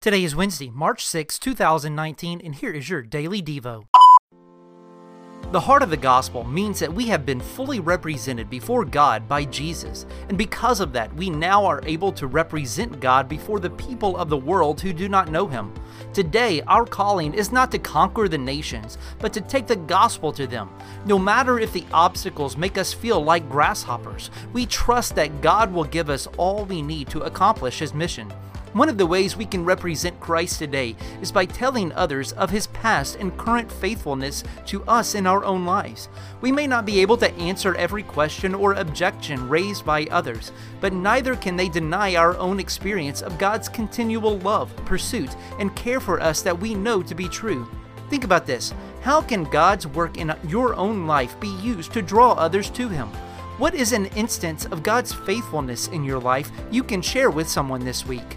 Today is Wednesday, March 6, 2019, and here is your Daily Devo. The heart of the gospel means that we have been fully represented before God by Jesus, and because of that, we now are able to represent God before the people of the world who do not know Him. Today, our calling is not to conquer the nations, but to take the gospel to them. No matter if the obstacles make us feel like grasshoppers, we trust that God will give us all we need to accomplish His mission. One of the ways we can represent Christ today is by telling others of his past and current faithfulness to us in our own lives. We may not be able to answer every question or objection raised by others, but neither can they deny our own experience of God's continual love, pursuit, and care for us that we know to be true. Think about this how can God's work in your own life be used to draw others to Him? What is an instance of God's faithfulness in your life you can share with someone this week?